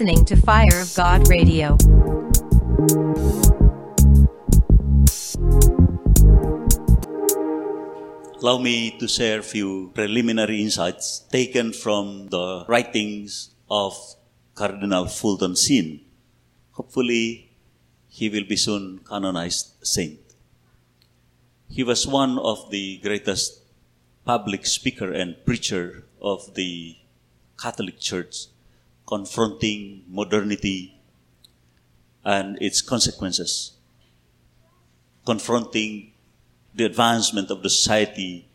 listening to Fire of God Radio. Allow me to share a few preliminary insights taken from the writings of Cardinal Fulton Sheen. Hopefully, he will be soon canonized saint. He was one of the greatest public speaker and preacher of the Catholic Church, confronting modernity and its consequences, confronting the advancement of the society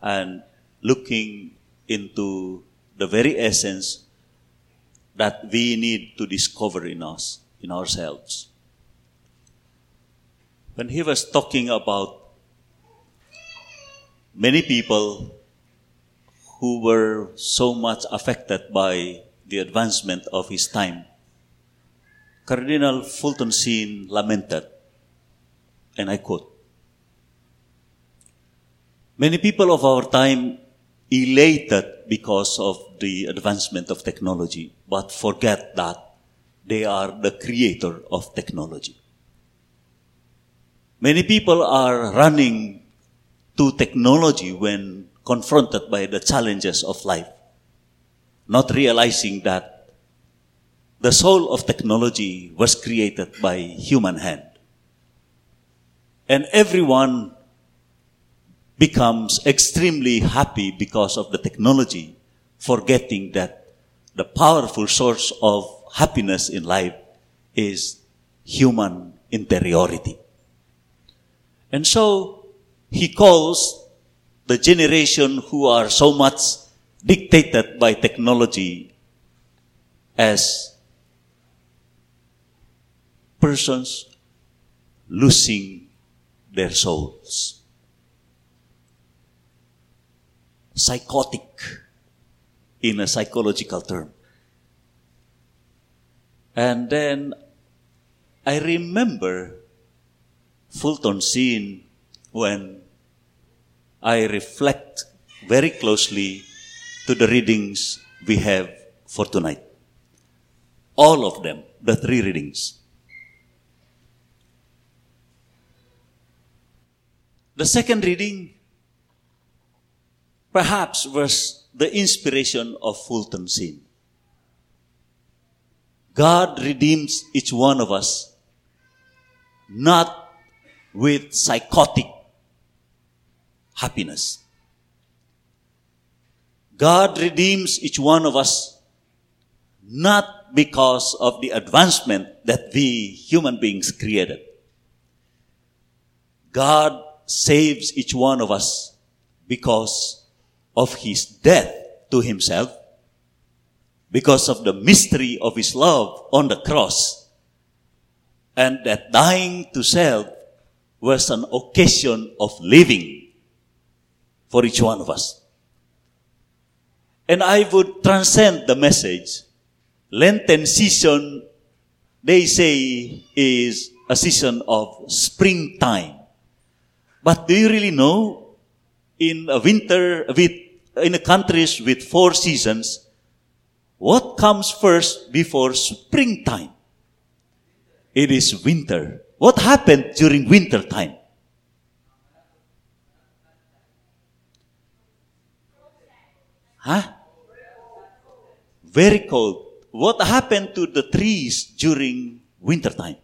and looking into the very essence that we need to discover in us, in ourselves. When he was talking about many people who were so much affected by the advancement of his time, Cardinal Fulton Sheen lamented, and I quote, Many people of our time elated because of the advancement of technology, but forget that they are the creator of technology. Many people are running to technology when confronted by the challenges of life, not realizing that the soul of technology was created by human hand. And everyone becomes extremely happy because of the technology, forgetting that the powerful source of happiness in life is human interiority. And so he calls the generation who are so much dictated by technology as persons losing their souls. psychotic in a psychological term. And then I remember Fulton Sheen when I reflect very closely to the readings we have for tonight. All of them, the three readings. The second reading perhaps was the inspiration of Fulton Sheen. God redeems each one of us not with psychotic happiness. God redeems each one of us not because of the advancement that we human beings created. God saves each one of us because of his death to himself, because of the mystery of his love on the cross, and that dying to self was an occasion of living for each one of us. And I would transcend the message. Lenten season, they say, is a season of springtime. But do you really know? In a winter, with in the countries with four seasons, what comes first before springtime? It is winter. What happened during winter time? Huh? Very cold. What happened to the trees during winter time?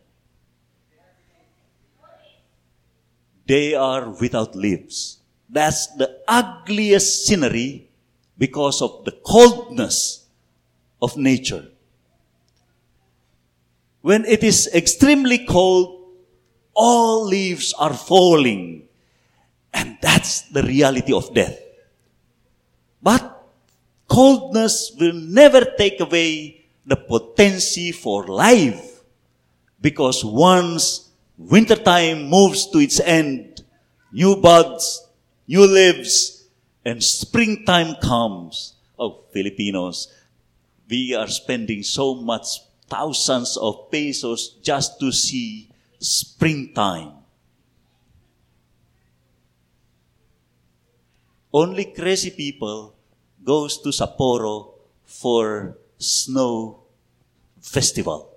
They are without leaves. That's the ugliest scenery because of the coldness of nature. When it is extremely cold, all leaves are falling. And that's the reality of death. Coldness will never take away the potency for life. Because once wintertime moves to its end, new buds, new lives, and springtime comes. Oh, Filipinos, we are spending so much thousands of pesos just to see springtime. Only crazy people goes to Sapporo for snow festival.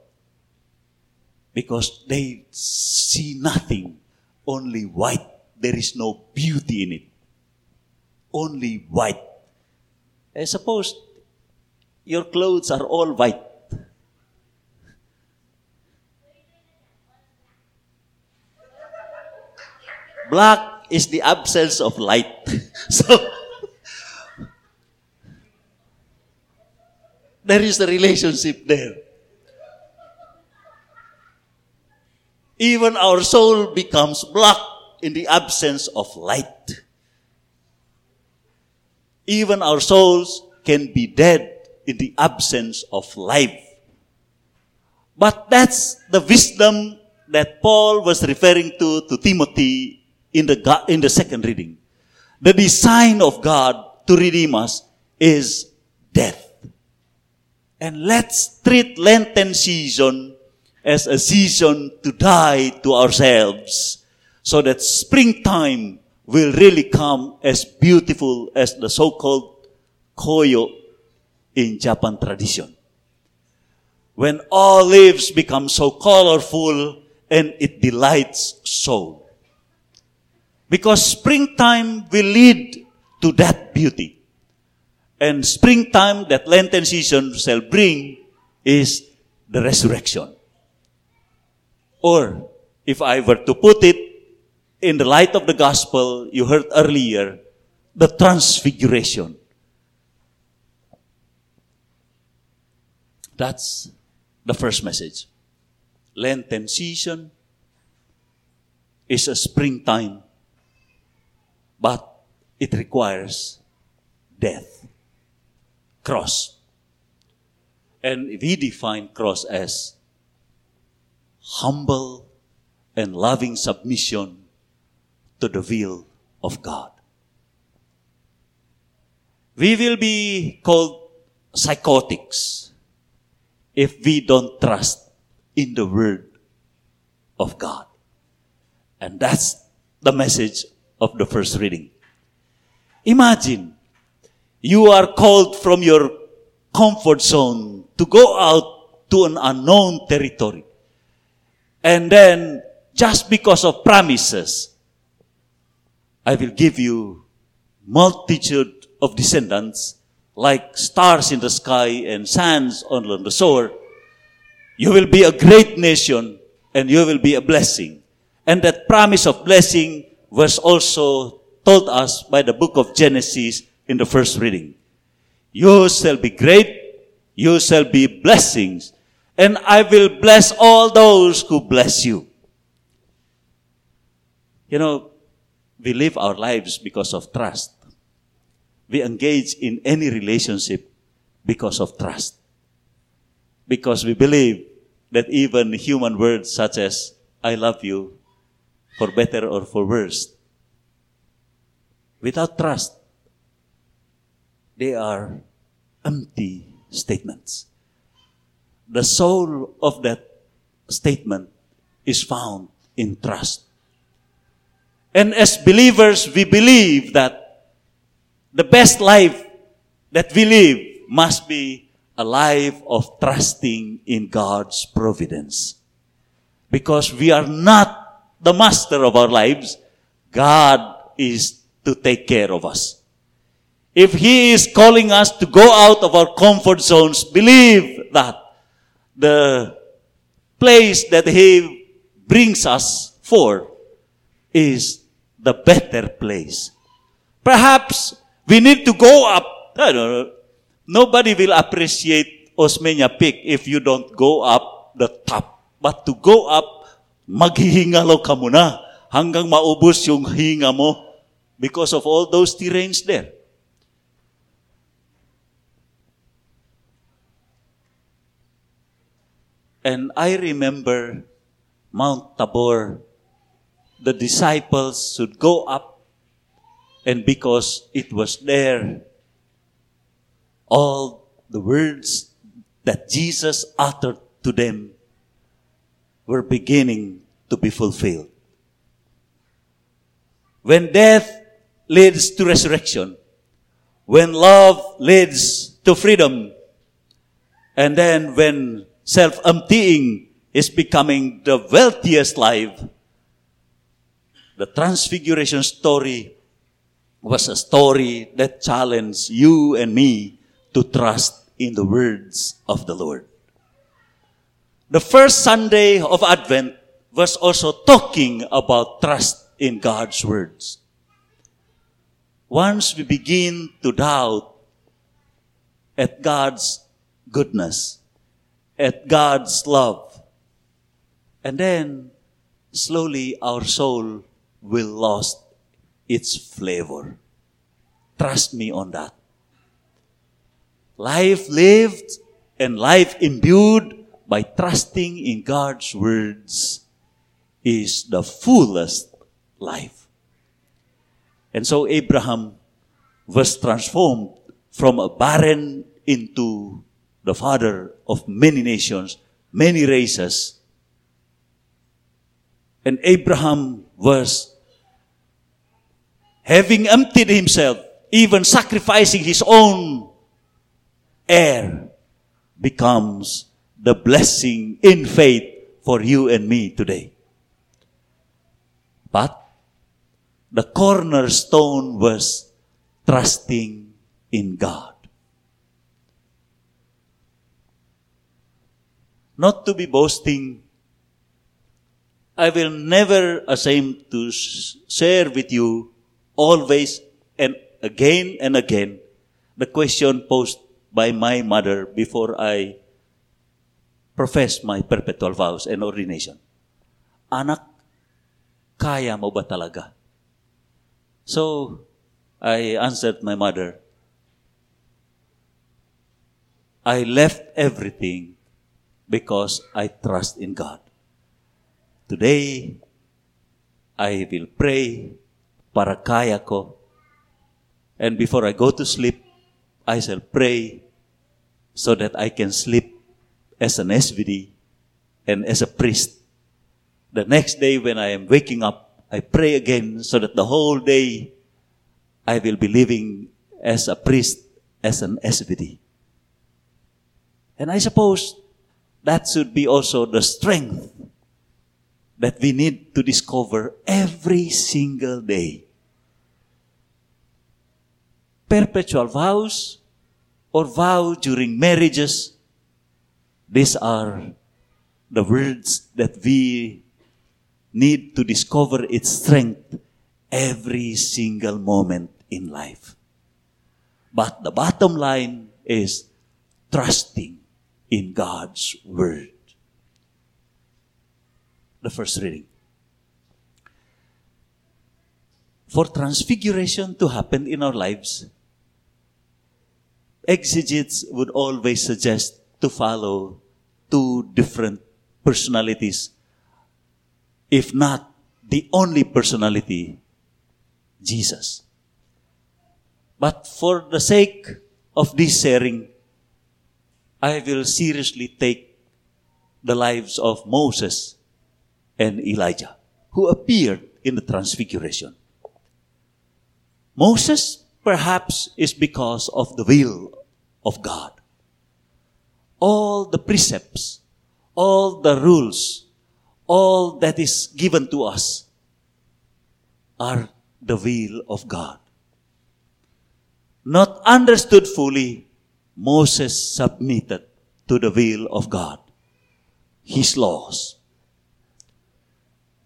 Because they see nothing, only white. There is no beauty in it. Only white. I suppose your clothes are all white. Black is the absence of light. so, there is a relationship there. Even our soul becomes black in the absence of light. Even our souls can be dead in the absence of life. But that's the wisdom that Paul was referring to to Timothy in the, in the second reading. The design of God to redeem us is death. And let's treat Lenten season as a season to die to ourselves so that springtime will really come as beautiful as the so-called koyo in Japan tradition. When all leaves become so colorful and it delights soul. Because springtime will lead to that beauty. And springtime that Lenten season shall bring is the resurrection. Or, if I were to put it in the light of the gospel you heard earlier, the transfiguration. That's the first message. Lenten season is a springtime but it requires death. Cross. And we define cross as humble and loving submission to the will of God. We will be called psychotics if we don't trust in the word of God. And that's the message of the first reading. Imagine you are called from your comfort zone to go out to an unknown territory. And then, just because of promises, I will give you multitude of descendants like stars in the sky and sands on the shore. You will be a great nation and you will be a blessing. And that promise of blessing was also told us by the book of Genesis in the first reading. You shall be great, you shall be blessings, and I will bless all those who bless you. You know, we live our lives because of trust. We engage in any relationship because of trust. Because we believe that even human words such as, I love you, for better or for worse. Without trust, they are empty statements. The soul of that statement is found in trust. And as believers, we believe that the best life that we live must be a life of trusting in God's providence. Because we are not the master of our lives, God is to take care of us. If He is calling us to go out of our comfort zones, believe that the place that He brings us for is the better place. Perhaps we need to go up. Know. Nobody will appreciate Osmeña Peak if you don't go up the top. But to go up maghihingalo ka muna hanggang maubos yung hinga mo because of all those terrains there. And I remember Mount Tabor, the disciples should go up, and because it was there, all the words that Jesus uttered to them were beginning to be fulfilled. When death leads to resurrection, when love leads to freedom, and then when self-emptying is becoming the wealthiest life. The transfiguration story was a story that challenged you and me to trust in the words of the Lord. The first Sunday of Advent was also talking about trust in God's words. Once we begin to doubt at God's goodness, at God's love, and then slowly our soul will lost its flavor. Trust me on that. Life lived and life imbued by trusting in God's words is the fullest life. And so Abraham was transformed from a barren into the father of many nations, many races. And Abraham was having emptied himself, even sacrificing his own heir, becomes the blessing in faith for you and me today. But the cornerstone was trusting in God. Not to be boasting, I will never ashamed to share with you always and again and again the question posed by my mother before I profess my perpetual vows and ordination. Anak, kaya mo ba talaga? So, I answered my mother, I left everything because I trust in God. Today, I will pray para kaya ko. And before I go to sleep, I shall pray so that I can sleep as an SVD and as a priest. The next day when I am waking up, I pray again so that the whole day I will be living as a priest, as an SVD. And I suppose that should be also the strength that we need to discover every single day perpetual vows or vow during marriages. These are the words that we need to discover its strength every single moment in life. But the bottom line is trusting in God's Word. The first reading. For transfiguration to happen in our lives, exegetes would always suggest to follow two different personalities, if not the only personality, Jesus. But for the sake of this sharing, I will seriously take the lives of Moses and Elijah, who appeared in the Transfiguration. Moses perhaps is because of the will of God. All the precepts, all the rules, all that is given to us are the will of God. Not understood fully, Moses submitted to the will of God, his laws.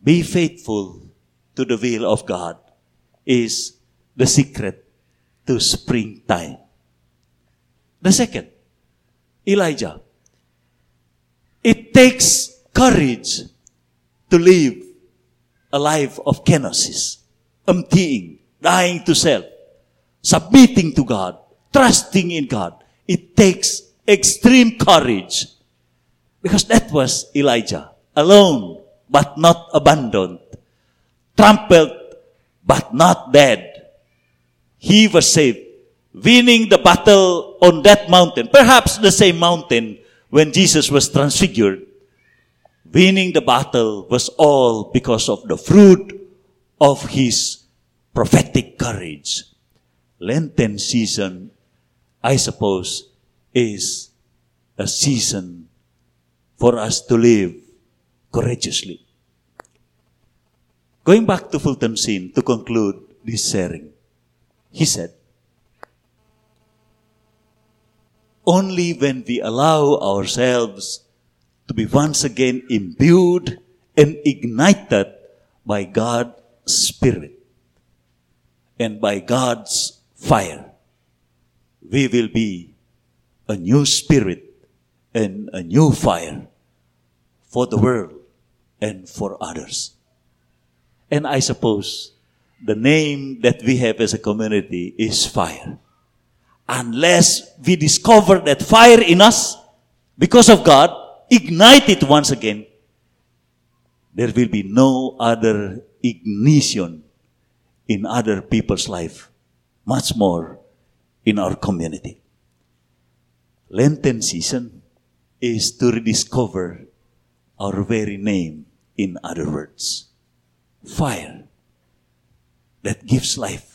Be faithful to the will of God is the secret to springtime. The second, Elijah. It takes courage to live a life of kenosis, emptying, dying to self, submitting to God, trusting in God. It takes extreme courage because that was Elijah, alone but not abandoned, trampled but not dead. He was saved winning the battle on that mountain, perhaps the same mountain when Jesus was transfigured, winning the battle was all because of the fruit of his prophetic courage. Lenten season, I suppose, is a season for us to live courageously. Going back to Fulton Sheen to conclude this sharing, he said, Only when we allow ourselves to be once again imbued and ignited by God's Spirit and by God's fire, we will be a new spirit and a new fire for the world and for others. And I suppose the name that we have as a community is fire. Unless we discover that fire in us, because of God, ignite it once again, there will be no other ignition in other people's life, much more in our community. Lenten season is to rediscover our very name, in other words. Fire that gives life.